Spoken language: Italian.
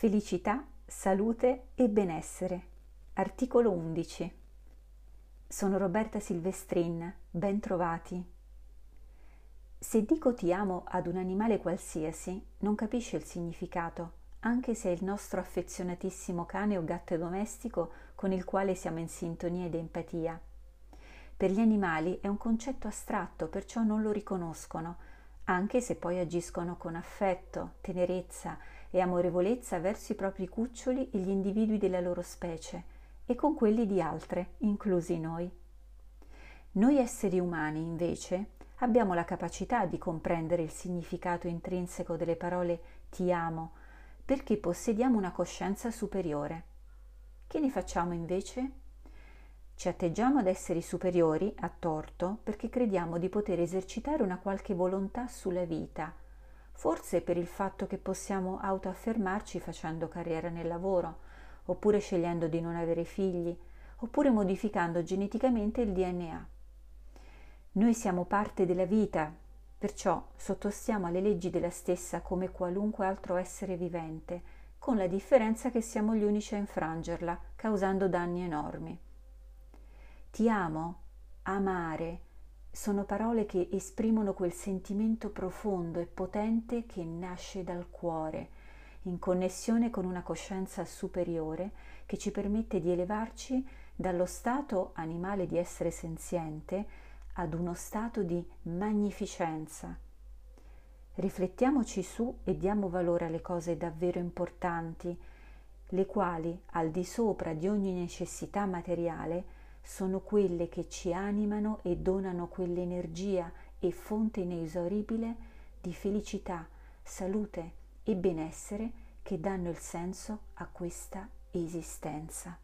Felicità, salute e benessere. Articolo 11. Sono Roberta Silvestrin, ben trovati. Se dico ti amo ad un animale qualsiasi, non capisce il significato, anche se è il nostro affezionatissimo cane o gatto domestico con il quale siamo in sintonia ed empatia. Per gli animali è un concetto astratto, perciò non lo riconoscono, anche se poi agiscono con affetto, tenerezza e amorevolezza verso i propri cuccioli e gli individui della loro specie e con quelli di altre, inclusi noi. Noi esseri umani, invece, abbiamo la capacità di comprendere il significato intrinseco delle parole ti amo, perché possediamo una coscienza superiore. Che ne facciamo invece? Ci atteggiamo ad esseri superiori, a torto, perché crediamo di poter esercitare una qualche volontà sulla vita, forse per il fatto che possiamo autoaffermarci facendo carriera nel lavoro, oppure scegliendo di non avere figli, oppure modificando geneticamente il DNA. Noi siamo parte della vita, perciò sottostiamo alle leggi della stessa come qualunque altro essere vivente, con la differenza che siamo gli unici a infrangerla, causando danni enormi. Ti amo, amare, sono parole che esprimono quel sentimento profondo e potente che nasce dal cuore, in connessione con una coscienza superiore che ci permette di elevarci dallo stato animale di essere senziente ad uno stato di magnificenza. Riflettiamoci su e diamo valore alle cose davvero importanti, le quali, al di sopra di ogni necessità materiale, sono quelle che ci animano e donano quell'energia e fonte inesauribile di felicità, salute e benessere che danno il senso a questa esistenza.